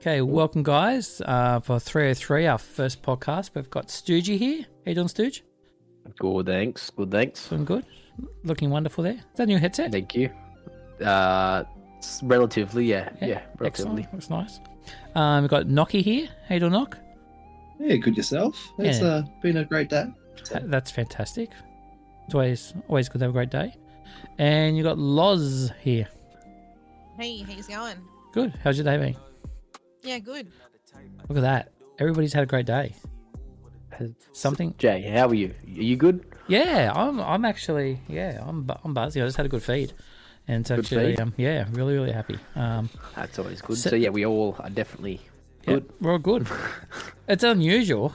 Okay, welcome guys uh, for 303, our first podcast. We've got Stoogie here. How you doing, Stooge? Good, thanks. Good, thanks. Doing good. Looking wonderful there. Is that a new headset? Thank you. Uh, relatively, yeah, yeah, Excellent. relatively. Looks nice. Um, we've got Knocky here. How you doing, Knock? Yeah, good yourself. It's Yeah. uh, been a great day. That's fantastic. It's always always good to have a great day. And you got Loz here. Hey, how's it going? Good. How's your day been? Yeah, good. Look at that. Everybody's had a great day. Something. Jay, how are you? Are you good? Yeah, I'm. I'm actually. Yeah, I'm. bu- I'm buzzy. I just had a good feed, and it's Good actually. feed? Um, yeah, really, really happy. Um, That's always good. So- So, yeah, we all are definitely yeah, good. we're all good. it's unusual.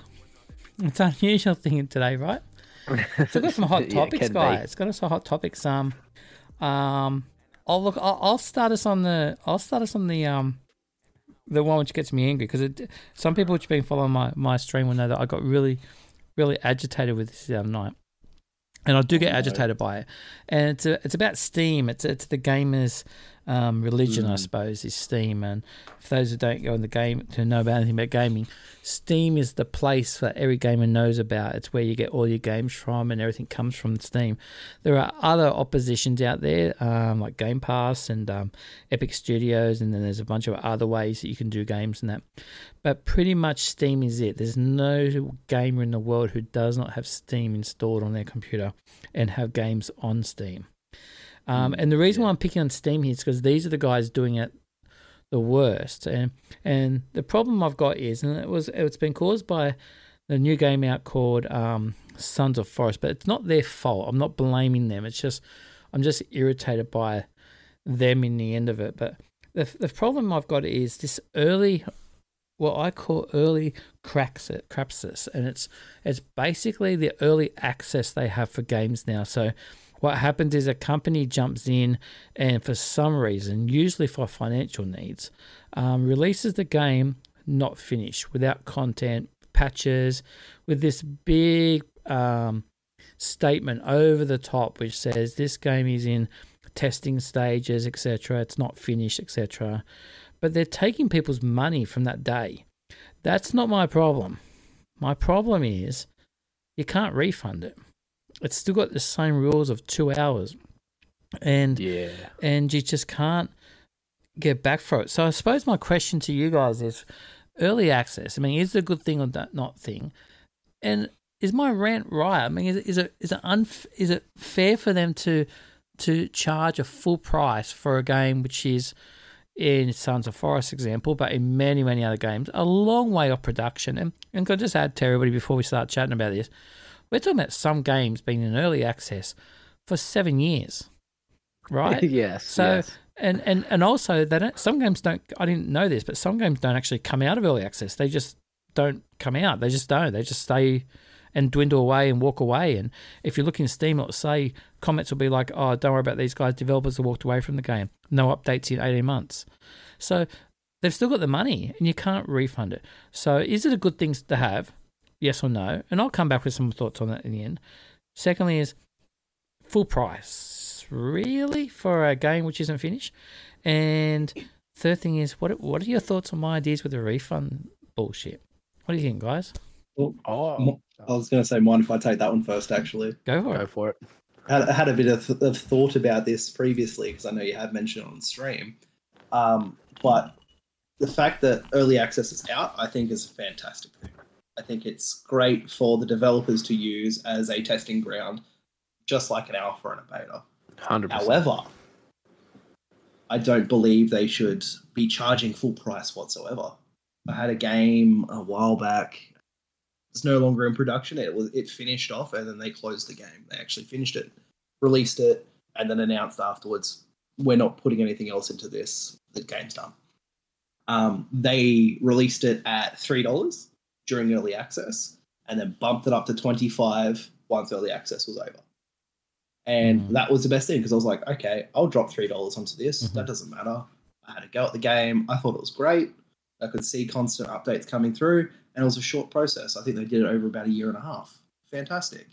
It's an unusual thing today, right? So we've got some hot Yeah, it topics, can be. guys. Got us some hot topics. Um, um, I'll look. I'll, I'll start us on the. I'll start us on the um, the one which gets me angry because some people which have been following my my stream will know that I got really, really agitated with this the other night, and I do get Oh, agitated by it. And it's a, it's about Steam. It's it's the gamers. Um, religion, I Mm. suppose, is Steam. And for those who don't go in the game to know about anything about gaming, Steam is the place that every gamer knows about. It's where you get all your games from, and everything comes from Steam. There are other oppositions out there, um, like Game Pass and um, Epic Studios, and then there's a bunch of other ways that you can do games and that. But pretty much Steam is it. There's no gamer in the world who does not have Steam installed on their computer and have games on Steam. Um, and the reason why I'm picking on Steam here is because these are the guys doing it the worst. And and the problem I've got is, and it was it's been caused by the new game out called um, Sons of Forest, but it's not their fault. I'm not blaming them. It's just I'm just irritated by them in the end of it. But the the problem I've got is this early, what I call early cracks crapsis, and it's it's basically the early access they have for games now. So what happens is a company jumps in and for some reason, usually for financial needs, um, releases the game not finished without content, patches, with this big um, statement over the top which says this game is in testing stages, etc. It's not finished, etc. But they're taking people's money from that day. That's not my problem. My problem is you can't refund it. It's still got the same rules of two hours, and Yeah. and you just can't get back for it. So I suppose my question to you guys is early access. I mean, is it a good thing or not thing? And is my rant right? I mean, is it is it is it unf- is it fair for them to to charge a full price for a game which is in Sons of Forest example, but in many many other games, a long way off production. And and can I just add to everybody before we start chatting about this, we're talking about some games being in early access for seven years, right? yes. So yes. and and and also they don't. Some games don't. I didn't know this, but some games don't actually come out of early access. They just don't come out. They just don't. They just stay and dwindle away and walk away. And if you look in Steam, it'll say comments will be like, "Oh, don't worry about these guys. Developers have walked away from the game. No updates in eighteen months." So they've still got the money, and you can't refund it. So is it a good thing to have? Yes or no? And I'll come back with some thoughts on that in the end. Secondly, is full price really for a game which isn't finished? And third thing is, what what are your thoughts on my ideas with the refund bullshit? What do you think, guys? Oh, I was going to say, mind if I take that one first, actually? Go for go it. for it. I had, I had a bit of, of thought about this previously because I know you have mentioned it on stream. Um, but the fact that early access is out, I think, is a fantastic thing. I think it's great for the developers to use as a testing ground, just like an alpha and a beta. Hundred percent. However, I don't believe they should be charging full price whatsoever. I had a game a while back. It's no longer in production. It was it finished off, and then they closed the game. They actually finished it, released it, and then announced afterwards, "We're not putting anything else into this. The game's done." Um, they released it at three dollars during early access, and then bumped it up to twenty five once early access was over. And Mhm. that was the best thing because I was like, okay, I'll drop three dollars onto this. Mhm. That doesn't matter. I had a go at the game. I thought it was great. I could see constant updates coming through, and it was a short process. I think they did it over about a year and a half. Fantastic.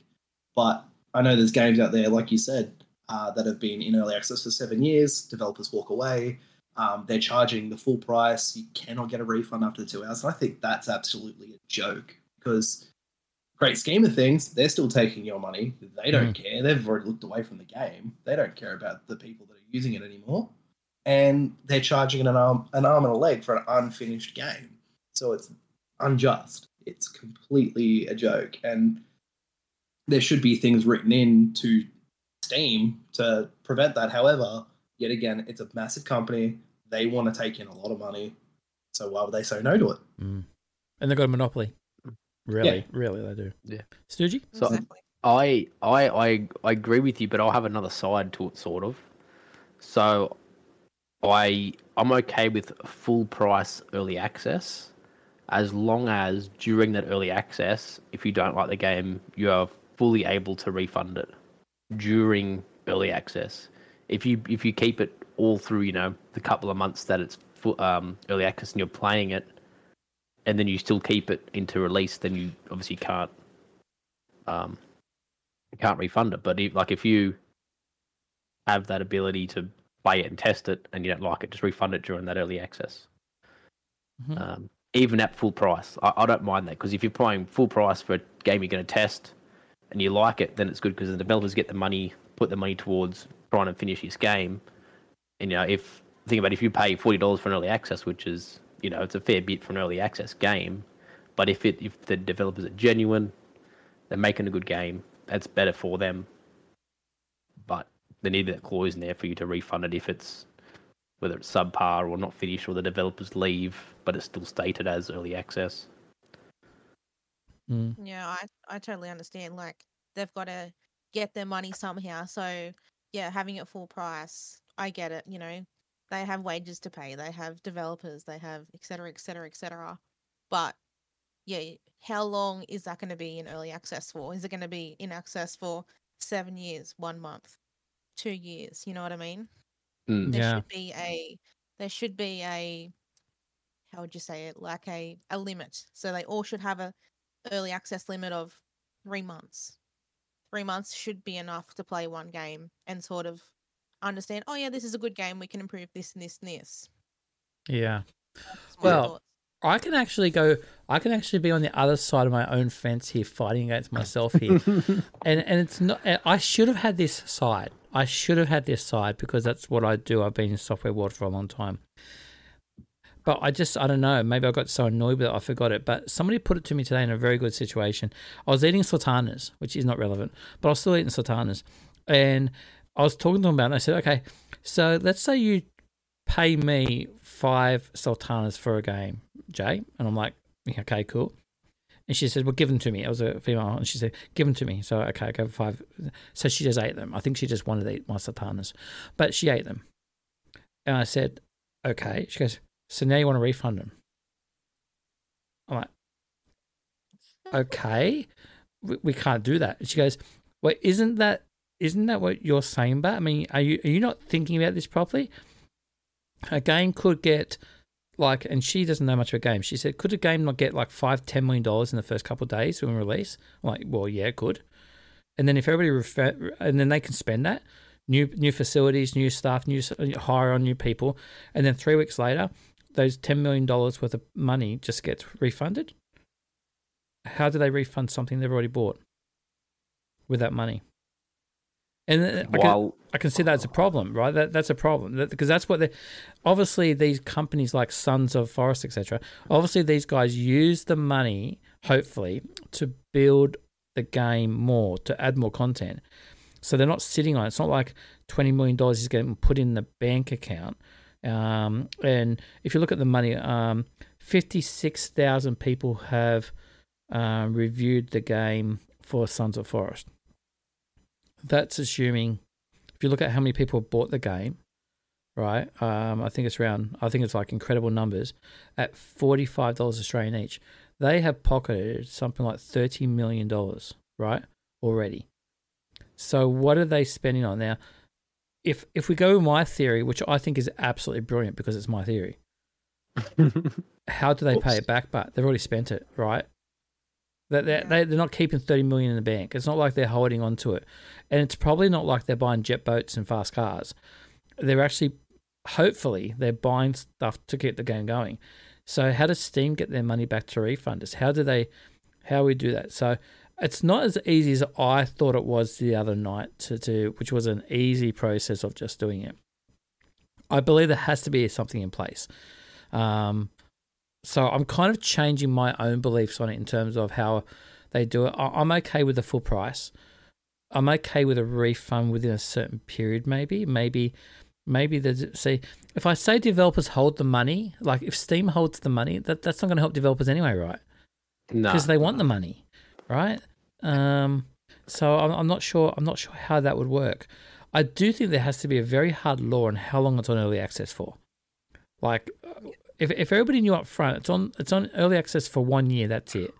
But I know there's games out there, like you said, uh, that have been in early access for seven years. Developers walk away. Um, they're charging the full price. You cannot get a refund after two hours. And I think that's absolutely a joke because, great scheme of things, they're still taking your money. They don't care. They've already looked away from the game. They don't care about the people that are using it anymore. And they're charging an arm, an arm and a leg for an unfinished game. So it's unjust. It's completely a joke. And there should be things written in to Steam to prevent that. However, yet again, it's a massive company. They want to take in a lot of money. So why would they say no to it? Mm. And they've got a monopoly. Really, really, they do. Yeah. Stoogie? So- exactly. I, I I I agree with you, but I'll have another side to it, sort of. So, I I'm okay with full price early access, as long as during that early access, if you don't like the game, you are fully able to refund it during early access. If you if you keep it all through, you know, the couple of months that it's um, early access and you're playing it, and then you still keep it into release, then you obviously can't um, can't refund it. But if, like if you have that ability to play it and test it, and you don't like it, just refund it during that early access. Mhm. Um, even at full price, I, I don't mind that because if you're paying full price for a game you're going to test and you like it, then it's good because the developers get the money, put the money towards trying to finish this game. And you know, if think about if you pay forty dollars for an early access, which is you know it's a fair bit for an early access game, but if it if the developers are genuine, they're making a good game, that's better for them. But they need that clause in there for you to refund it if it's whether it's subpar or not finished or the developers leave, but it's still stated as early access. Mm. Yeah, I I totally understand. Like they've got to get their money somehow. So yeah, having it full price, I get it. You know, they have wages to pay, they have developers, they have et cetera, et cetera, et cetera. But yeah, how long is that going to be in early access for? Is it going to be in access for seven years, one month, two years? You know what I mean? Mm. There Yeah. should be a there should be a how would you say it like a a limit. So they all should have a early access limit of three months. Three months should be enough to play one game and sort of understand. Oh yeah, this is a good game. We can improve this and this and this. Yeah. Well. I can actually go. I can actually be on the other side of my own fence here, fighting against myself here, and and it's not. I should have had this side. I should have had this side because that's what I do. I've been in software world for a long time, but I just I don't know. Maybe I got so annoyed with it I forgot it. But somebody put it to me today in a very good situation. I was eating sultanas, which is not relevant, but I was still eating sultanas, and I was talking to them about. it. And I said, okay, so let's say you pay me five sultanas for a game, Jay. And I'm like, "Yeah, okay, cool. And she said, well, give them to me. It was a female. And she said, give them to me. So, okay, I gave five. So she just ate them. I think she just wanted to eat my sultanas, but she ate them. And I said, okay. She goes, so now you want to refund them? I'm like, okay, we, we can't do that. And she goes, well, isn't that isn't that what you're saying about? I mean, are you are you not thinking about this properly? A game could get like, and she doesn't know much of a game. She said, could a game not get like five, ten million dollars in the first couple of days when release? I'm like, well, yeah, it could. And then if everybody refer, and then they can spend that new new facilities, new staff, new hire on new people, and then three weeks later, those ten million dollars worth of money just gets refunded. How do they refund something they've already bought with that money? And then I can, I can see that as a problem, right? That that's a problem that, because that's what they. Obviously, these companies like Sons of Forest, etc. Obviously, these guys use the money, hopefully, to build the game more, to add more content. So they're not sitting on it. It's not like twenty million dollars is getting put in the bank account. Um, and if you look at the money, um, fifty-six thousand people have uh, reviewed the game for Sons of Forest. That's assuming if you look at how many people have bought the game, right? Um, I think it's around. I think it's like incredible numbers at forty-five dollars Australian each. They have pocketed something like thirty million dollars, right? Already. So what are they spending on now? If if we go with my theory, which I think is absolutely brilliant because it's my theory, how do they pay it back? But they've already spent it, right? That they Yeah. they they're not keeping thirty million in the bank. It's not like they're holding on to it, and it's probably not like they're buying jet boats and fast cars. They're actually hopefully they're buying stuff to keep the game going. So how does Steam get their money back to refunders? How do they how we do that? So it's not as easy as I thought it was the other night to do, which was an easy process of just doing it. I believe there has to be something in place. Um, so I'm kind of changing my own beliefs on it in terms of how they do it. I'm okay with the full price. I'm okay with a refund within a certain period, maybe. Maybe maybe there's see if I say developers hold the money, like if Steam holds the money, that that's not going to help developers anyway, right? No, Because they want the money, right? Um, so I'm, I'm not sure. I'm not sure how that would work. I do think there has to be a very hard law on how long it's on early access for. Like, if if everybody knew up front, it's on it's on early access for one year. That's it.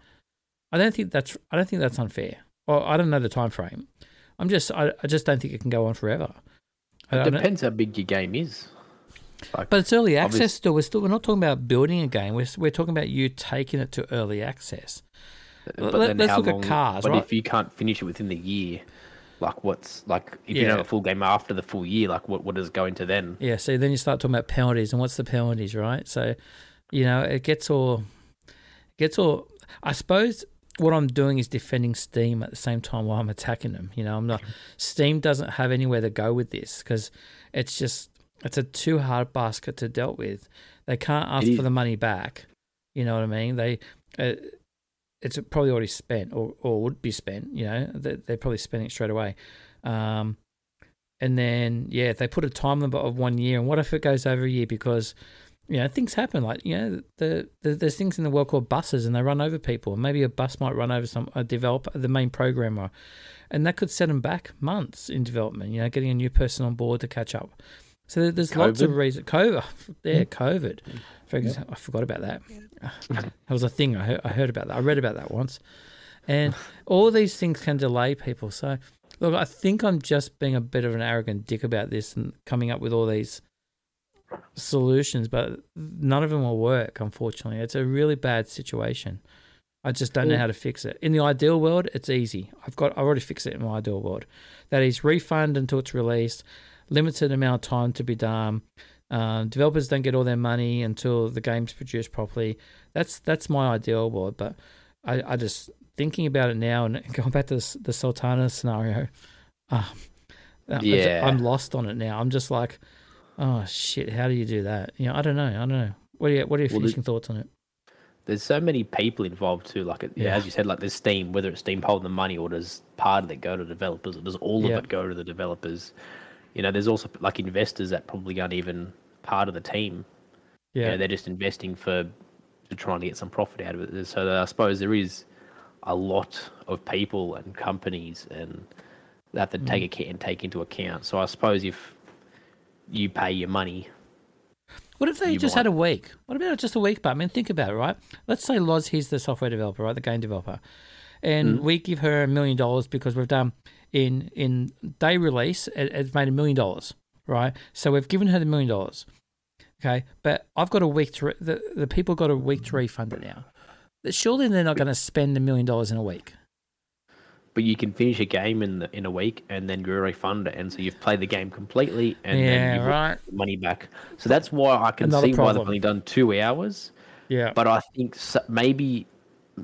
I don't think that's I don't think that's unfair. Or I don't know the time frame. I'm just I, I just don't think it can go on forever. It depends how big your game is. Like, But it's early access still. We're still we're not talking about building a game. We're we're talking about you taking it to early access. but let- how look at cars, But right? if you can't finish it within the year, like what's like if you Yeah. know a full game after the full year, like what what does go into then? Yeah. So then you start talking about penalties and what's the penalties, right? So, you know, it gets all it gets all. I suppose what I'm doing is defending Steam at the same time while I'm attacking them. You know, I'm not. Steam doesn't have anywhere to go with this because it's just it's a too hard basket to deal with. They can't ask for the money back. You know what I mean? They. Uh, it's probably already spent or, or would be spent, you know, they, they're probably spending it straight away. Um, and then, yeah, they put a time limit of one year, and what if it goes over a year because, you know, things happen. Like, you know, the, the there's things in the world called buses and they run over people. Maybe a bus might run over some a developer, the main programmer, and that could set them back months in development, you know, getting a new person on board to catch up. So there- there's lots of reasons. COVID, yeah, hmm. COVID. Hmm. For Yeah. example, I forgot about that. That was a thing. I heard, I heard about that. I read about that once. And all these things can delay people. So, look, I think I'm just being a bit of an arrogant dick about this and coming up with all these solutions, but none of them will work, unfortunately. It's a really bad situation. I just don't know how to fix it. In the ideal world, it's easy. I've got I've already fixed it in my ideal world. That is refund until it's released, limited amount of time to be done. Um, developers don't get all their money until the game's produced properly. That's that's my ideal world. But I, I just thinking about it now and going back to this, the Sultana scenario. Uh, I- Yeah. I'm lost on it now. I'm just like, oh shit, how do you do that? You know, I don't know. I don't know. What are your, what are your Well, finishing thoughts on it? There's so many people involved too. Like it, Yeah. as you said, like there's Steam. Whether it's Steam holding the money or does part of it go to developers or does all Yeah. of it go to the developers? You know, there's also like investors that probably aren't even part of the team. You Yeah, know, they're just investing for to trying to get some profit out of it. So I suppose there is a lot of people and companies and have to take Mm. account and take into account. So I suppose if you pay your money, What if they You just might- had a week? What about just a week? But I mean, think about it, right? Let's say Loz, he's the software developer, right, the game developer, and Mm. we give her a million dollars because we've done in in day release, it, it's made a million dollars, right? So we've given her the million dollars, okay. But I've got a week to re- the the people got a week to refund it now. Surely they're not going to spend a million dollars in a week. but you can finish a game in the, in a week and then you refund it, and so you've played the game completely and yeah, then you've right. money back. So that's why I can Another see why they've only done two hours. Yeah, But I think maybe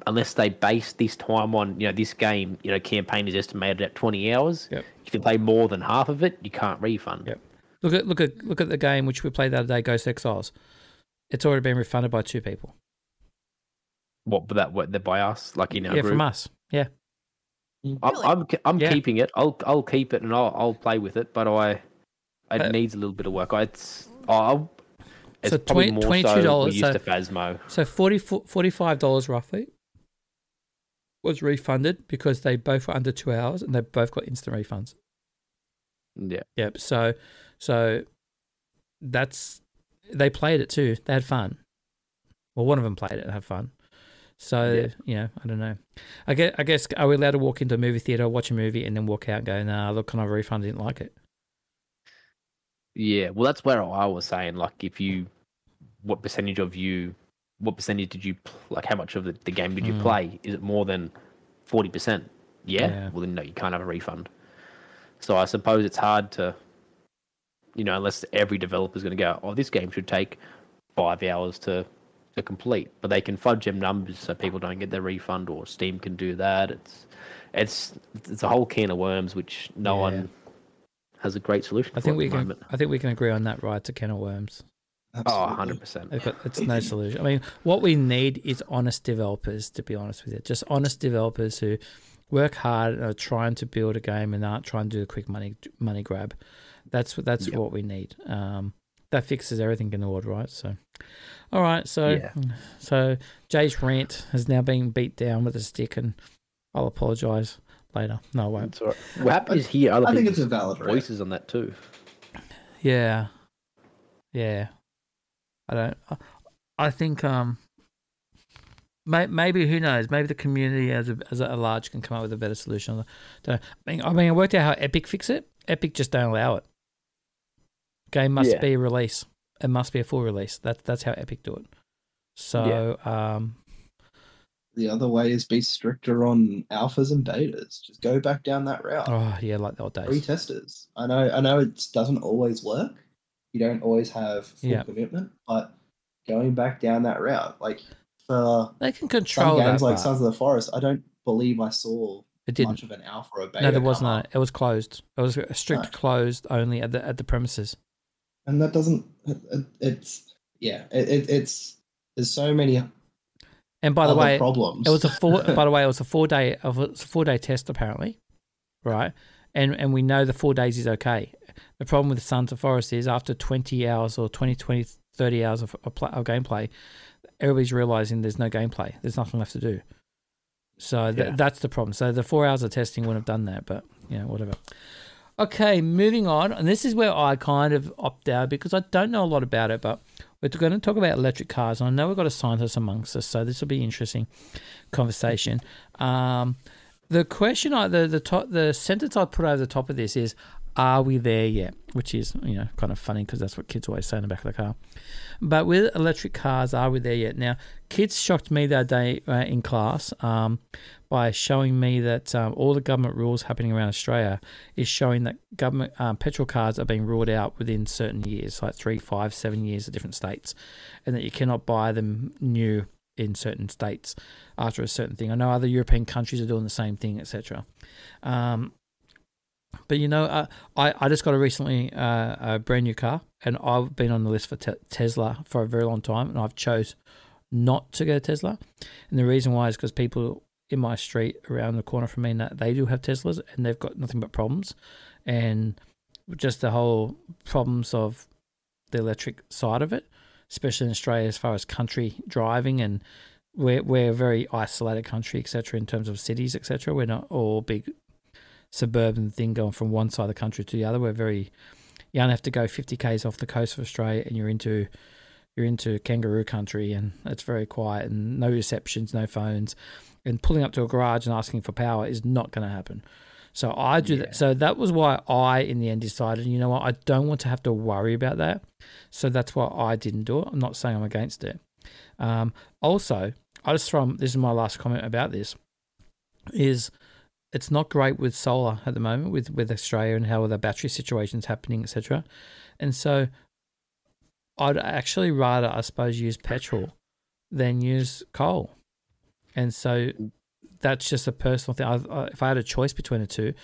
unless they base this time on you know this game, you know, campaign is estimated at twenty hours. Yep. If you play more than half of it, you can't refund. Yep. look at look at look at the game which we played the other day, Ghost Exiles. It's already been refunded by two people. What? But that what they're by us, like in our yeah, group. from us. Yeah. I'm Really? I'm, I'm Yeah. keeping it. I'll I'll keep it and I'll I'll play with it. But I, it Uh, needs a little bit of work. I, it's I'll. It's So probably 20 more so $22, we're used so- to Phasmo. So 40, $45 roughly was refunded because they both were under two hours and they both got instant refunds. Yeah. Yep. So, so that's they played it too. They had fun. Well, one of them played it and had fun. So Yeah. you know, I don't know. I guess, I guess are we allowed to walk into a movie theater, watch a movie, and then walk out and go, "Nah, look, have a refund? I didn't like it." Yeah, well, that's where I was saying, like, if you, what percentage of you, what percentage did you, pl- like, how much of the, the game did you Mm. play? Is it more than 40%? Yeah? Yeah. Well, then, no, you can't have a refund. So I suppose it's hard to you know, unless every developer is going to go, oh, this game should take five hours to to complete, but they can fudge them numbers so people don't get their refund, or Steam can do that. It's it's it's a whole can of worms which no Yeah. one has a great solution. I for think we the can. moment. I think we can agree on that, right? To can of worms. Oh, 100 percent. It's it's no solution. I mean, what we need is honest developers. To be honest with you, just honest developers who work hard and are trying to build a game and aren't trying to do a quick money money grab. That's what that's Yep. what we need. Um, that fixes everything in the world, right? So, all right. So, Yeah. so Jay's rant has now been beat down with a stick, and I'll apologise later. No, I won't. That's all right. We're happy to other I think it's people's a valid rant. voices on that too. Yeah, yeah. I don't. I, think um. May, maybe who knows? Maybe the community as a as a large can come up with a better solution. Don't. I mean, I mean, I worked out how Epic fix it. Epic just don't allow it. Game must Yeah. be a release. It must be a full release. That's that's how Epic do it. So um, The other way is be stricter on alphas and betas. Just go back down that route. oh yeah, like the old Free days. testers. I know. I know it doesn't always work. You don't always have full Yeah. commitment, but going back down that route, like for They can some control games that. like part. Sons of the Forest, I don't believe I saw it didn't. much of an alpha or a beta. No, there wasn't. A, it was closed. It was a strict No. closed only at the at the premises. and that doesn't. It, it- it's yeah. It, it, it's there's so many And by the way, problems. It was a four. by the way, it was a four day. Was a four day test apparently, right? And and we know the four days is okay. The problem with Sons of Forest is after twenty hours or 20, 20 30 hours of, of, play, of gameplay, everybody's realizing there's no gameplay. There's nothing left to do. So th- Yeah. that's the problem. So the four hours of testing wouldn't have done that, but you know whatever. Okay, moving on, and this is where I kind of opt out because I don't know a lot about it, but we're going to talk about electric cars. And I know we've got a scientist amongst us, so this will be interesting conversation. Um, the question, I, the the top, the sentence I put over the top of this is, "Are we there yet?" Which is you know kind of funny because that's what kids always say in the back of the car. But with electric cars, are we there yet? Now, kids shocked me that day uh, in class um, by showing me that um, all the government rules happening around Australia is showing that government um, petrol cars are being ruled out within certain years, like three, five, seven years of different states, and that you cannot buy them new in certain states after a certain thing. I know other European countries are doing the same thing, etc. Um, but you know, uh, I I just got a recently uh, a brand new car, and I've been on the list for te- Tesla for a very long time, and I've chose not to go Tesla, and the reason why is because people in my street around the corner from me that they do have Teslas, and they've got nothing but problems, and just the whole problems of the electric side of it, especially in Australia as far as country driving and we're we're a very isolated country, etc. In terms of cities, etc. We're not all big suburban thing going from one side of the country to the other. We're very you only have to go 50 k's off the coast of Australia, and you're into you're into kangaroo country, and it's very quiet and no receptions, no phones, and pulling up to a garage and asking for power is not going to happen. So I do Yeah. that. So that was why I, in the end, decided, you know what, I don't want to have to worry about that. So that's why I didn't do it. I'm not saying I'm against it. Um, also, I just throw this is my last comment about this is it's not great with solar at the moment with with Australia and how the battery situation's happening, etc. And so I'd actually rather, I suppose, use petrol than use coal. And so that's just a personal thing. I, I, if I had a choice between the two,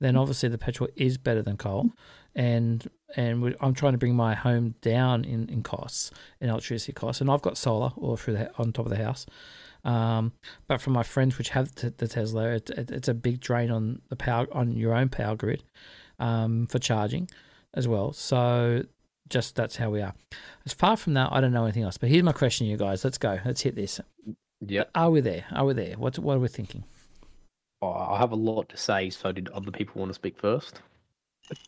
then obviously the petrol is better than coal, and and we, I'm trying to bring my home down in, in costs, in electricity costs, and I've got solar all through the on top of the house. Um, but for my friends which have t- the Tesla, it, it, it's a big drain on the power on your own power grid um, for charging as well. So just that's how we are. As far from that, I don't know anything else. But here's my question, you guys. Let's go. Let's hit this. Yep. Are we there? Are we there? What what are we thinking? Oh, I have a lot to say, so did other people want to speak first?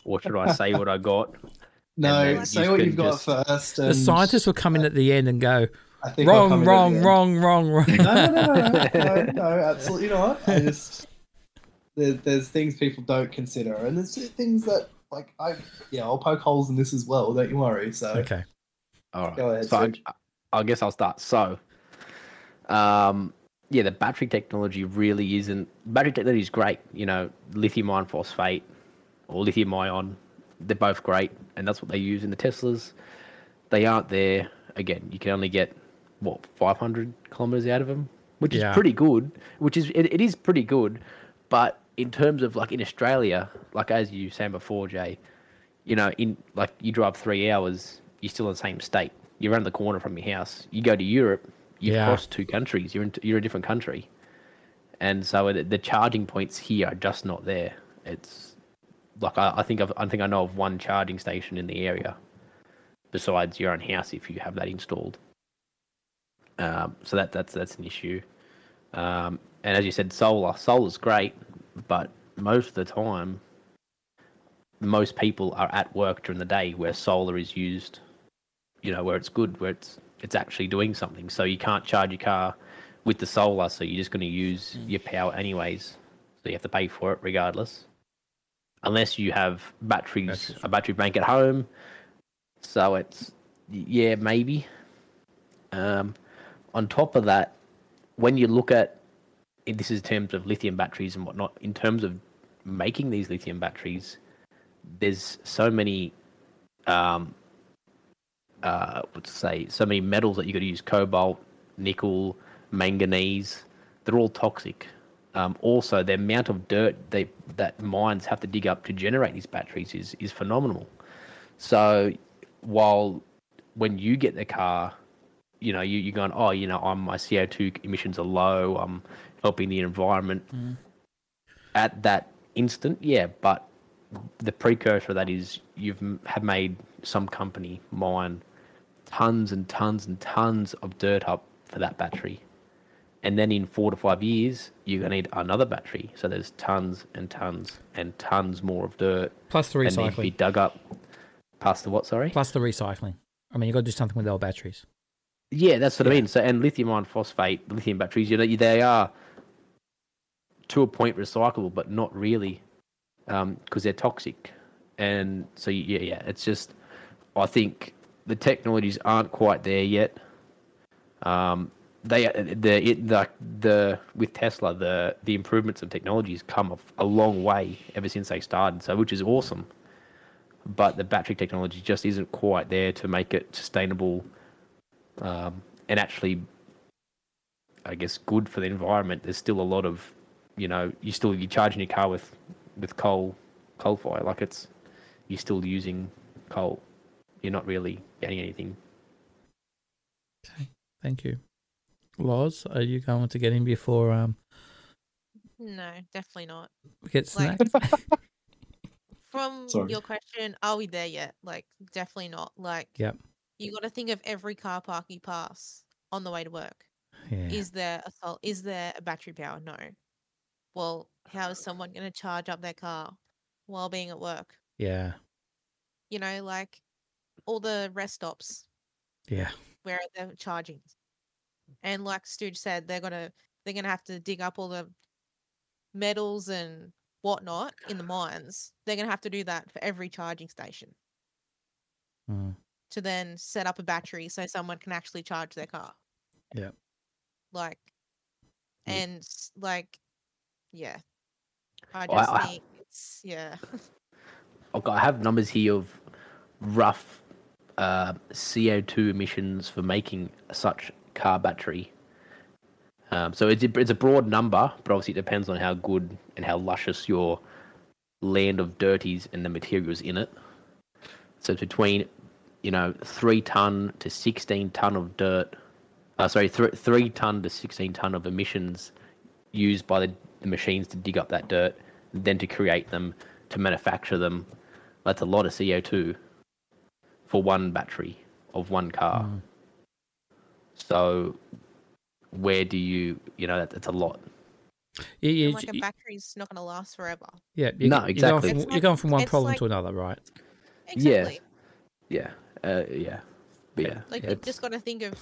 Or should I say what I got? No, say what you've got just- first. The scientists will come in at the end and go I think I'll wrong, wrong, wrong, wrong, wrong. no, no, no, no, no, no, absolutely not. I just there, there's things people don't consider, and there's things that like I yeah I'll poke holes in this as well. Don't you worry. So Okay. All right. Go ahead, so I, I guess I'll start. So, um, yeah, the battery technology really isn't. Battery technology is great. You know, lithium ion phosphate or lithium ion they're both great, and that's what they use in the Teslas. They aren't there. Again, you can only get what 500 kilometers out of them, which is pretty good. Which is it, it is pretty good, but in terms of like in Australia, like as you saying before, Jay, you know, in like you drive three hours, you're still in the same state. You're around the corner from your house. You go to Europe, you've Yeah. crossed two countries. You're in you're a different country, and so the, the charging points here are just not there. It's like I, I think I've, I think I know of one charging station in the area, besides your own house if you have that installed. Um, so that that's that's an issue. Um, and as you said, solar solar's great, but most of the time, most people are at work during the day where solar is used. You know where it's good, where it's it's actually doing something. So you can't charge your car with the solar, so you're just going to use your power anyways. So you have to pay for it regardless, unless you have batteries, a battery bank at home. So it's yeah maybe. Um, on top of that, when you look at this is in terms of lithium batteries and whatnot, in terms of making these lithium batteries, there's so many, um, uh, let's say, so many metals that you got to use: cobalt, nickel, manganese. They're all toxic. Um, also, the amount of dirt they, that mines have to dig up to generate these batteries is is phenomenal. So, while when you get the car, you know, you, you're going, oh, you know, I'm, my CO2 emissions are low. I'm helping the environment. Mm. At that instant, yeah, but the precursor of that is you've have made some company mine tons and tons and tons of dirt up for that battery. And then in four to five years, you're going to need another battery. So there's tons and tons and tons more of dirt Plus the that need to be recycling. dug up. Past the what? Sorry. Plus the recycling. I mean, you've got to do something with old batteries. Yeah, that's what I mean. So, and lithium ion phosphate, lithium batteries, you know, they are to a point recyclable, but not really, because they're toxic. And so, yeah, yeah, it's just, I think the technologies aren't quite there yet. Um, they, the, it, the, the, with Tesla, the, the improvements of has come a, a long way ever since they started. So, which is awesome. But the battery technology just isn't quite there to make it sustainable um, and actually, I guess, good for the environment. There's still a lot of, you know, you still you're charging your car with with coal coal fire, like it's you're still using coal. You're not really getting anything. Okay, thank you. Loz, are you going to get in before um No, definitely not. we get Like- From Sorry. your question, are we there yet? Like, definitely not. Like, Yep. You got to think of every car park you pass on the way to work. yeah. Is there a sol- Is there a battery power? No. Well, how is someone going to charge up their car while being at work? yeah. You know, like all the rest stops Yeah. where they're charging. And like Stooge said, they're gonna they're gonna have to dig up all the metals and whatnot in the mines. They're gonna have to do that for every charging station Mm. To then set up a battery so someone can actually charge their car. Yeah. Like and s- like yeah. I Well, I- just I- think it's yeah. I've I have numbers here of rough uh, CO2 emissions for making such car battery. Um, so it's a, it's a broad number, but obviously it depends on how good and how luscious your land of dirties and the materials in it. So it's between, you know, three ton to sixteen ton of dirt. Uh, sorry, th- three ton to sixteen ton of emissions used by the, the machines to dig up that dirt, then to create them, to manufacture them. That's a lot of CO two for one battery of one car. Mm. So where do you, you know, that, that's a lot. Yeah, yeah, And, like a you- battery's not gonna last forever. yeah, you- No, you're going exactly. from- you're going from one problem like- to another, right? Exactly. Yeah, uh, yeah, but yeah. Like yeah, you've just got to think of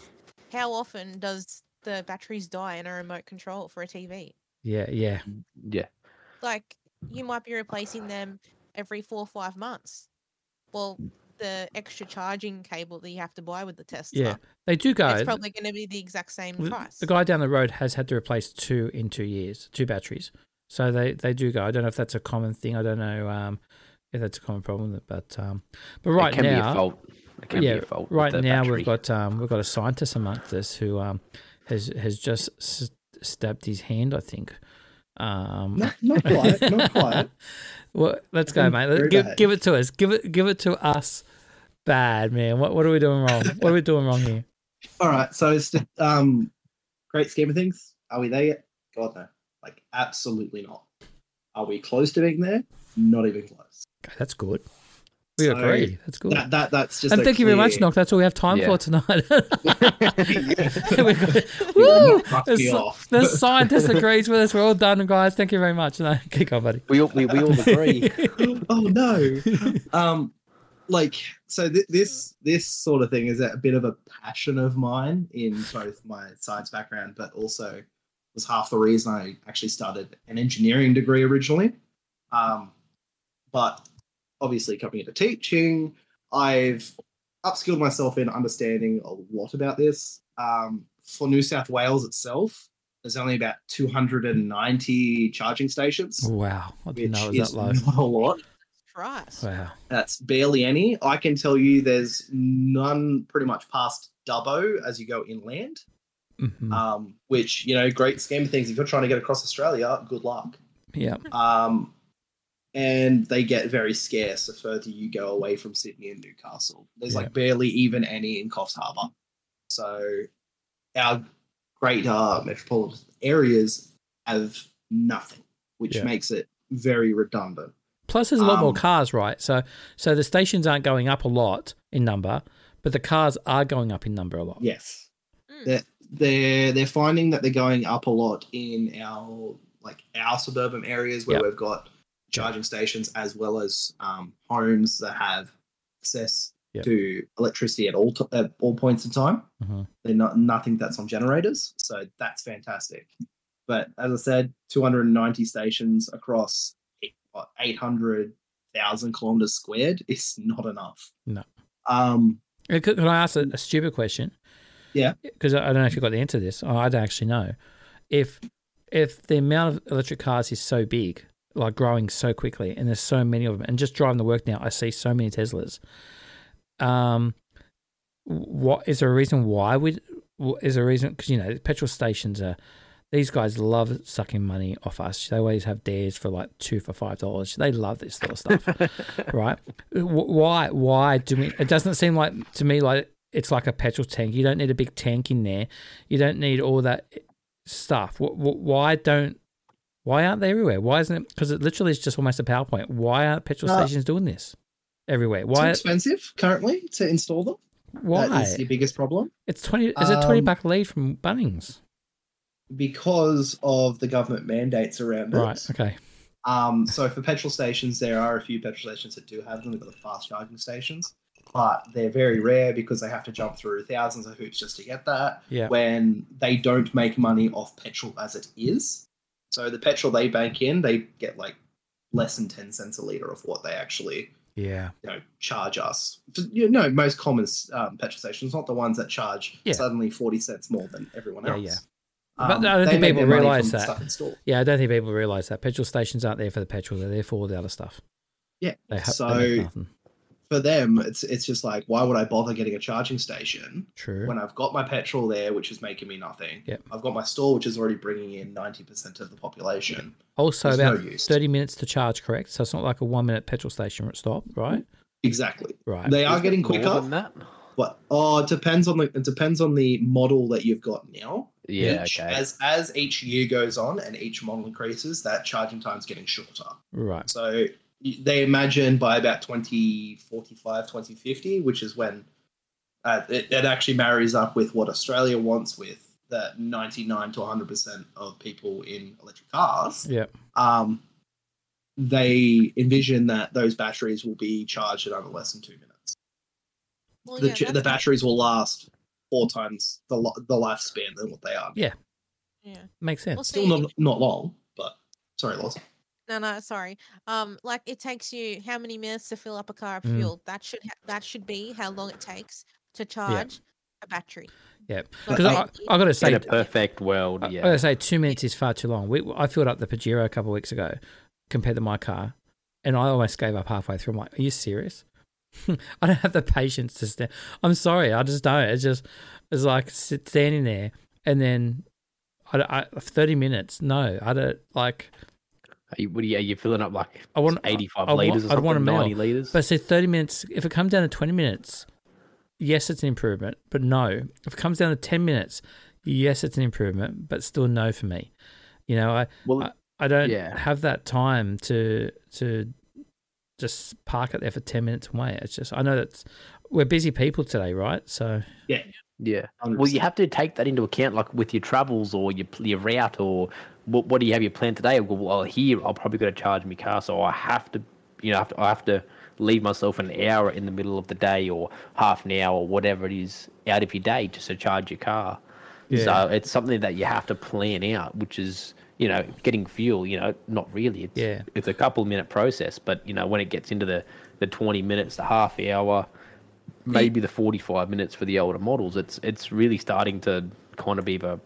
how often does the batteries die in a remote control for a TV? Yeah, yeah. yeah. Like you might be replacing them every four or five months. Well, the extra charging cable that you have to buy with the Tesla, Yeah. They do go. it's probably going to be the exact same the, price. the guy down the road has had to replace two in two years, two batteries. So they, they do go. I don't know if that's a common thing. I don't know. Um, if that's a common problem. But um, but right it can now, fault. It can yeah, be a fault. With right now battery. we've got um, we've got a scientist amongst us who um, has has just s- stabbed his hand. I think. Um, Not, not quite, not quite. well, let's go, mate. Let- very Give, give it to us. Give it give it to us. Bad man. What what are we doing wrong? what are we doing wrong here? All right, so it's just, um, great scheme of things. Are we there yet? God no, like absolutely not. Are we close to being there? Not even close. Okay, that's good. We So, agree. That's good. That that that's just. and a thank you very much, clear- Knock. That's all we have time Yeah. for tonight. We're good. You Woo! The, me sci- off. the scientist agrees with us. We're all done, guys. Thank you very much. No, keep on, buddy. we all we, we all agree. oh no um like so th- this this sort of thing is a bit of a passion of mine in both my science background but also was half the reason i actually started an engineering degree originally um but obviously coming into teaching i've upskilled myself in understanding a lot about this um for new south wales itself there's only about 290 charging stations Wow. I didn't which know it was is that low. not a lot. Christ. Wow. That's barely any. I can tell you there's none pretty much past Dubbo as you go inland, Mhm. um, which, you know, great scheme of things. If you're trying to get across Australia, good luck. yeah. Um, and they get very scarce the further you go away from Sydney and Newcastle. There's Yeah. like barely even any in Coffs Harbour. So our greater metropolitan areas have nothing, which Yeah. makes it very redundant. Plus, there's a lot more Um, cars, right? So, so the stations aren't going up a lot in number, but the cars are going up in number a lot. Yes. Mm. They're, they're they're finding that they're going up a lot in our like our suburban areas where Yep. we've got charging stations as well as um, homes that have access Yep. to electricity at all t- at all points in time. Mhm. They're not nothing that's on generators, so that's fantastic. But as I said, 290 stations across eight- what, 800,000 kilometers squared is not enough. No. Um, Uh, Could, could I ask a, a stupid question? Yeah. Because I don't know if you've got the answer to this. I don't actually know. If if the amount of electric cars is so big, like growing so quickly, and there's so many of them, and just driving to work now, I see so many Teslas. Um, what is there a reason why we? Is there a reason? Because you know, petrol stations are. These guys love sucking money off us. They always have dares for like two for five dollars. They love this sort of stuff right? Why? Why do we? It doesn't seem like to me like it's like a petrol tank. You don't need a big tank in there. You don't need all that stuff. Wh- wh- Why don't? Why aren't they everywhere? Why isn't it? Because it literally is just almost a PowerPoint. Why aren't petrol Uh, stations doing this everywhere? too Why? expensive currently to install them. Why? That is the biggest problem It's twenty. Is it twenty Um, buck lead from Bunnings? because of the government mandates around it. Right. Okay. Um, so for petrol stations, there are a few petrol stations that do have them. They've got the fast charging stations, but they're very rare because they have to jump through thousands of hoops just to get that. Yeah. When they don't make money off petrol as it is, so the petrol they bank in, they get like less than ten cents a liter of what they actually Yeah. you know charge us. You know, most common um, petrol stations, not the ones that charge Yeah. suddenly forty cents more than everyone else. yeah. But Um, I don't think people realise that. Yeah. I don't think people realize that petrol stations aren't there for the petrol. They're there for all the other stuff. Yeah. They ha- so they make nothing. For them, it's it's just like, why would I bother getting a charging station True. when I've got my petrol there, which is making me nothing? Yep. I've got my store, which is already bringing in ninety percent of the population. Also, There's about use. 30 minutes to charge, correct? So it's not like a one minute petrol station stop, right? Exactly. Right. They are Is it getting more quicker, than that. but oh, it depends on the it depends on the model that you've got now. Yeah. Each- Okay. As as each year goes on and each model increases, that charging time's getting shorter. right. So y- they imagine by about 2045, 2050, which is when uh, it, it actually marries up with what Australia wants with that 99 to 100% of people in electric cars. Yeah. Um, they envision that those batteries will be charged in under less than two minutes. Well, the, yeah, the batteries will last four times the, the lifespan than what they are. Yeah. Yeah. Makes sense. Well, Still not, not long, but sorry, Loz. No, no, sorry. Um, like it takes you how many minutes to fill up a car of Mm. fuel? That should ha- that should be how long it takes to charge a battery. Yeah. Like, Because I, they- I got to say, In say, a perfect world, I, I yeah. got to say, two minutes is far too long. We, I filled up the Pajero a couple of weeks ago compared to my car. and I almost gave up halfway through. I'm like, "Are you serious?" I don't have the patience to stand. I'm sorry, I just don't. It's just it's like sit, standing there and then I, I 30 minutes. No, I don't like. Are you, what are you, are you filling up like I want 85 I, I liters want, or I'd want a something? 90 liters? But I said 30 minutes. If it comes down to 20 minutes, yes, it's an improvement. But no, if it comes down to 10 minutes, yes, it's an improvement. But still no for me. You know, I well, I, I don't Yeah. have that time to to just park it there for 10 minutes and wait. It's just I know that's we're busy people today, right? So yeah. 100%. Well, you have to take that into account, like with your travels or your your route, or what, what do you have your plan today? Well, well, here I'll probably got to charge my car, so I have to, you know, I have to, I have to leave myself an hour in the middle of the day or half an hour or whatever it is out of your day just to charge your car. Yeah. So it's something that you have to plan out, which is you know getting fuel. You know, not really. It's, Yeah. it's a couple minute process, but you know when it gets into the the twenty minutes, the half hour, maybe the 45 minutes for the older models it's it's really starting to kind of be a, an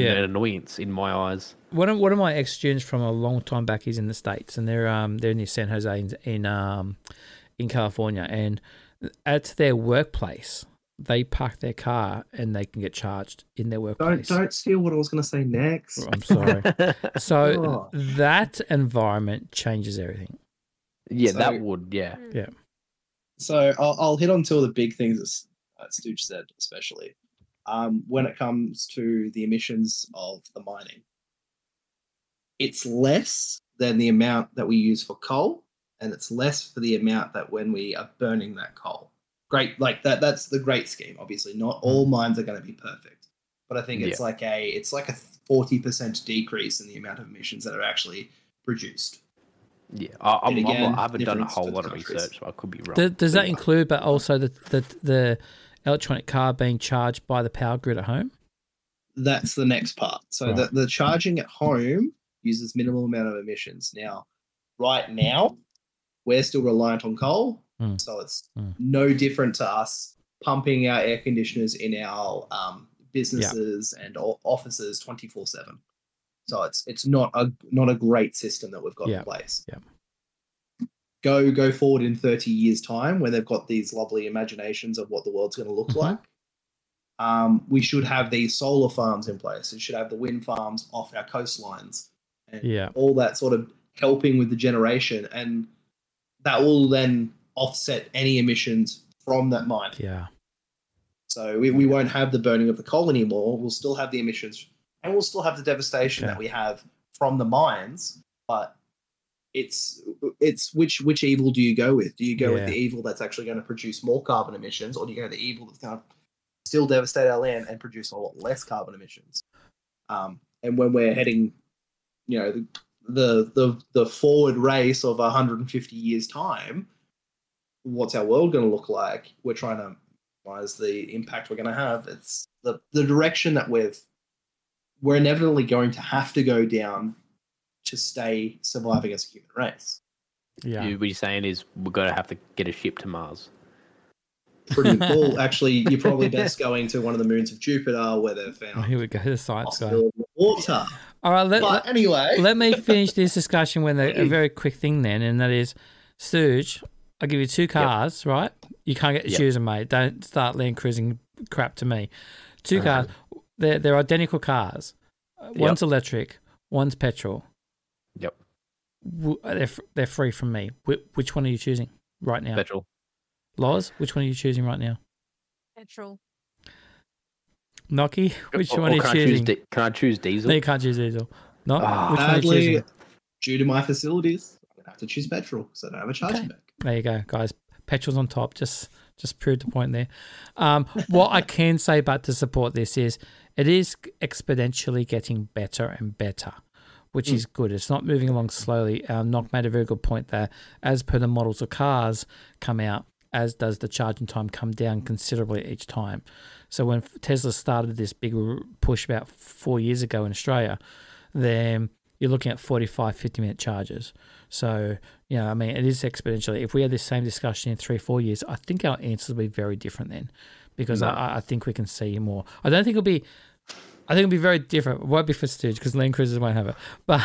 Yeah. annoyance in my eyes one of one of my ex students from a long time back is in the states, and they're um they're near San Jose in in, um in California, and at their workplace they park their car and they can get charged in their Don't workplace. don't steal what I was going to say next. I'm sorry. So Oh. that environment changes everything. yeah So- that would yeah yeah. So I'll, I'll hit on two of the big things that uh, Stooge said, especially um, when it comes to the emissions of the mining. It's less than the amount that we use for coal, and it's less for the amount that when we are burning that coal. Great, like that. That's the great scheme. Obviously, not mm-hmm. all mines are going to be perfect, but I think it's like a it's like a forty percent decrease in the amount of emissions that are actually produced. yeah I, I'm, And I'm again, I haven't done a whole for the lot of research so I could be wrong Does, does that include, but also the, the the electronic car being charged by the power grid at home? that's the next part. So Right. the, the charging at home uses minimal amount of emissions. Now, right now, we're still reliant on coal, Mm. so it's Mm. no different to us pumping our air conditioners in our um, businesses and offices twenty four seven. So it's it's not a not a great system that we've got Yeah. in place. Yeah. Go go forward in thirty years time when they've got these lovely imaginations of what the world's going to look Mhm. like um, we should have these solar farms in place. We should have the wind farms off our coastlines and Yeah. all that sort of helping with the generation. And that will then offset any emissions from that mine. Yeah. So we, we won't have the burning of the coal anymore. We'll still have the emissions and we'll still have the devastation that we have from the mines. But it's it's which which evil do you go with? Do you go with the evil that's actually going to produce more carbon emissions, or do you go with the evil that's going to still devastate our land and produce a lot less carbon emissions? Um, and when we're heading, you know, the the the, the forward race of 150 years time, what's our world going to look like? We're trying to minimize the impact we're going to have. It's the the direction that we've we're inevitably going to have to go down to stay surviving as a human race. Yeah. You- what you're saying is we're going to have to get a ship to Mars. Pretty cool. Actually, you're probably best going to one of the moons of Jupiter where they've Oh, found here we go. The science guy. possibility water. All right. Let, But anyway, let me finish this discussion with a, a very quick thing then, and that is, Stooge, I'll give you two cars, right? You can't get to Yep. choose them, mate. Don't start land cruising crap to me. Two Uh-huh. cars. They're, they're identical cars. Uh, One's electric, one's petrol. Yep. They're, they're free from me. Which one are you choosing right now? Petrol. Loz, which one are you choosing right now? Petrol. Knocky, which Or- one or are you choose choosing? di- can I choose diesel? No, you can't choose diesel. No, which one are you sadly, choosing? due to my facilities, I'm gonna have to choose petrol because I don't have a charging Okay. back. There you go, guys. Petrol's on top. Just just proved the point there. Um, what I can say, but to support this is, it is exponentially getting better and better, which is good. It's not moving along slowly. Um, Knock made a very good point there. As per the models of cars come out, as does the charging time come down considerably each time. So when Tesla started this big push about four years ago in Australia, then you're looking at 45, 50 minute charges. So, you know, I mean, it is exponentially. If we had this same discussion in three, four years, I think our answers will be very different then because No. I, I think we can see more. I don't think it'll be, I think it'll be very different. It won't be for Stooge because Land Cruisers won't have it. But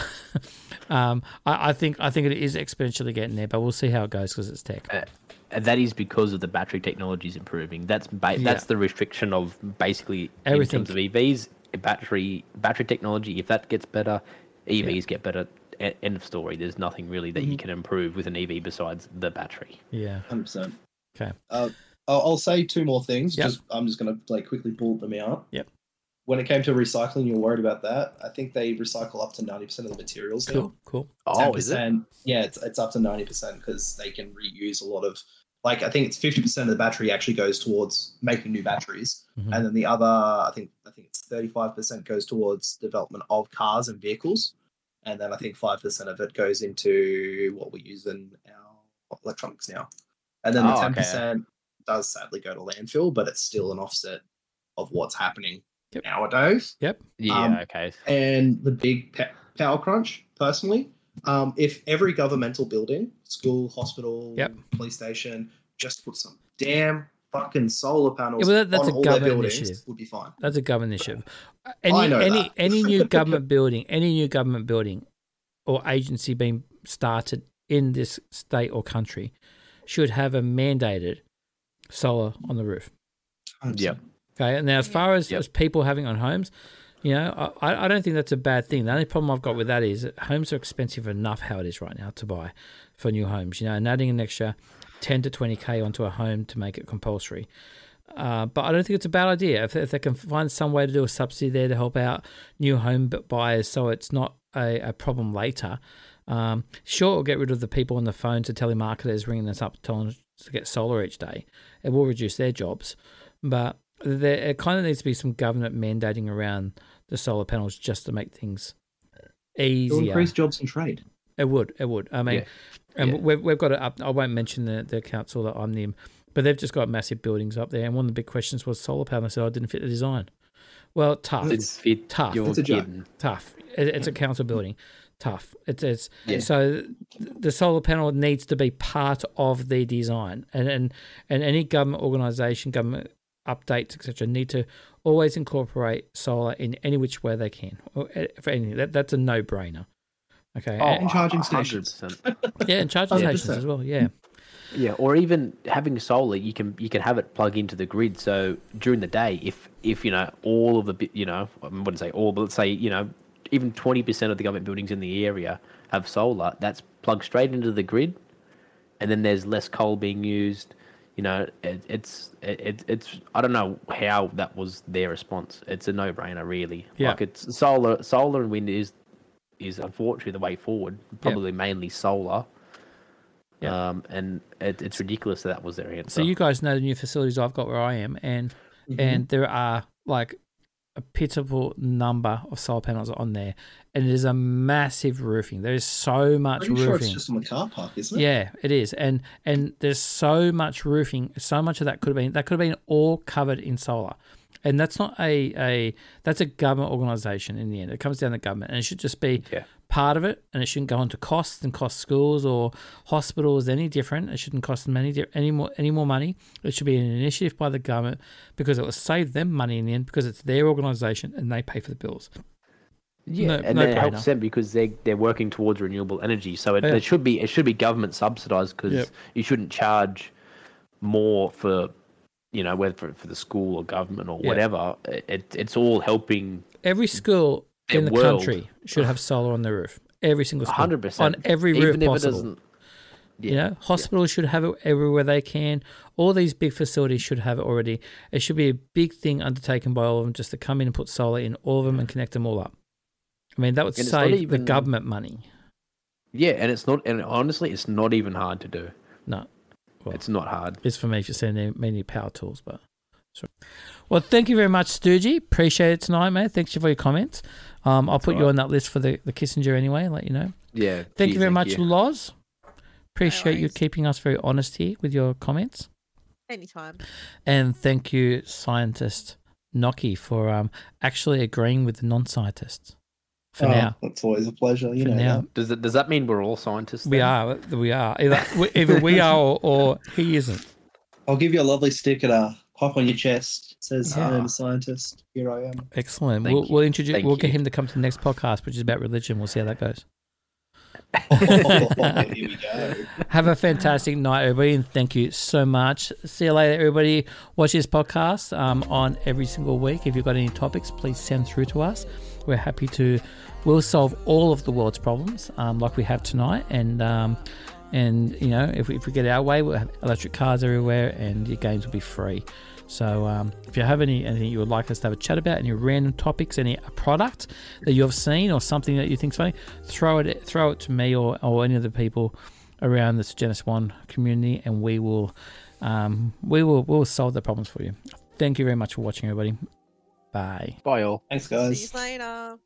um, I, I think I think it is exponentially getting there. But we'll see how it goes because it's tech. And that is because of the battery technology is improving. That's ba- Yeah. that's the restriction of basically Everything. in terms of EVs, battery battery technology. If that gets better, EVs get better. E- End of story. There's nothing really that you can improve with an EV besides the battery. Yeah. Hundred percent. Okay. Uh, I'll, I'll say two more things. Yep. Just I'm just gonna like quickly bullet them out. Yep. When it came to recycling, you're worried about that. I think they recycle up to ninety percent of the materials. now. Cool. Cool. Oh, is it? 10%, Yeah, it's, it's up to 90% because they can reuse a lot of, like, I think it's 50% of the battery actually goes towards making new batteries. Mhm. And then the other, I think, I think it's 35% goes towards development of cars and vehicles. And then I think 5% of it goes into what we use in our electronics now. And then the Oh, okay. 10% does sadly go to landfill, but it's still an offset of what's happening Yep. nowadays Yep. Yeah. Um, okay. and the big pe- power crunch personally um, if every governmental building school hospital Yep. police station just put some damn fucking solar panels Yeah, well, that- that's on a all their government buildings initiative. would be fine That's a government initiative. Any know any that. any new government building, any new government building or agency being started in this state or country should have a mandated solar on the roof. Yep. Okay, and now as far as, Yep. as people having on homes, you know, I, I don't think that's a bad thing. The only problem I've got with that is that homes are expensive enough how it is right now to buy for new homes. You know, and adding an extra ten to twenty k onto a home to make it compulsory. Uh, but I don't think it's a bad idea if, if they can find some way to do a subsidy there to help out new home buyers, so it's not a, a problem later. Um, sure, it'll get rid of the people on the phone to telemarketers ringing us up telling us to get solar each day. It will reduce their jobs, but there it kind of needs to be some government mandating around the solar panels just to make things It'll easier. increase jobs in trade It would. It would. I mean, Yeah. and Yeah. we've, we've got it up. I won't mention the, the council that I'm near, but they've just got massive buildings up there. And one of the big questions was solar panels. So I didn't fit the design. Well, tough. It's- It's fit. tough. It's a joke. tough. It, it's a council building. Tough. It's it's Yeah. so the solar panel needs to be part of the design, and and and any government organisation, government updates, etc., need to always incorporate solar in any which way they can or, eh, for anything. That that's a no brainer. Okay. Oh, And- And charging 100%. stations. yeah, and charging 100. stations as well. Yeah. Yeah, or even having solar, you can you can have it plug into the grid. So during the day, if if you know all of the you know I wouldn't say all, but let's say you know even twenty percent of the government buildings in the area have solar, that's plugged straight into the grid, and then there's less coal being used. You know, it, it's it, it, it's I don't know how that was their response. It's a no brainer, really. Yeah. Like it's solar, solar and wind is is unfortunately the way forward. Probably mainly solar. Yeah. Um, and it, it's ridiculous that that was their answer. So you guys know the new facilities I've got where I am, and Mhm. and there are like a pitiful number of solar panels on there, and it is a massive roofing. There is so much Pretty sure it's roofing. just on the car park, isn't it? Yeah, it is, and and there's so much roofing. So much of that could have been that could have been all covered in solar, and that's not a a that's a government organisation in the end. It comes down to government, and it should just be Yeah. Part of it, and it shouldn't go into costs and cost schools or hospitals any different. It shouldn't cost them any di- any more any more money. It should be an initiative by the government because it will save them money in the end because it's their organisation and they pay for the bills. Yeah, No- and no it helps them because they they're working towards renewable energy. So it, Yeah. it should be it should be government subsidized because Yep. you shouldn't charge more for you know whether for, for the school or government or Yeah. whatever. It, it's all helping Every school in the world. country should have solar on the roof. Every single school, hundred percent on every roof even if possible. it doesn't. Yeah, You know, hospitals should have it everywhere they can. All these big facilities should have it already. It should be a big thing undertaken by all of them just to come in and put solar in all of them and connect them all up. I mean, that would And save the government money. yeah, and it's not and honestly, it's not even hard to do. No, Well. It's not hard. it's for me see any, many power tools. But well, thank you very much, Stoogie. Appreciate it tonight, mate. Thanks for your comments. Um, I'll put you on that list for the, the Kissinger anyway and let you know. Yeah. Thank gee, you very much, you. Loz. Appreciate you keeping us very honest here with your comments. Anytime. And thank you, scientist Knocky, for um, actually agreeing with the non-scientists. For Oh, now, That's always a pleasure. You For know now. that. Does that, does that mean we're all scientists? we then? are. We are. Either, either we are or, or he isn't. I'll give you a lovely stick at a Pop on your chest. Says Yeah. I'm a scientist. Here I am. Excellent. Thank we'll, you. we'll introduce. Thank we'll get him to come to the next podcast, which is about religion. We'll see how that goes. Here we go. Have a fantastic night, everybody, and thank you so much. See you later, everybody. Watch this podcast um, on every single week. If you've got any topics, please send through to us. We're happy to. We'll solve all of the world's problems, um, like we have tonight, and um, and you know, if we, if we get our way, we'll have electric cars everywhere, and your games will be free. So, um, if you have any anything you would like us to have a chat about, any random topics, any product that you have seen or something that you think's funny, throw it throw it to me or, or any of the people around this Genesis One community, and we will um, we will we'll solve the problems for you. Thank you very much for watching, everybody. Bye. Bye all. Thanks, guys. See you later.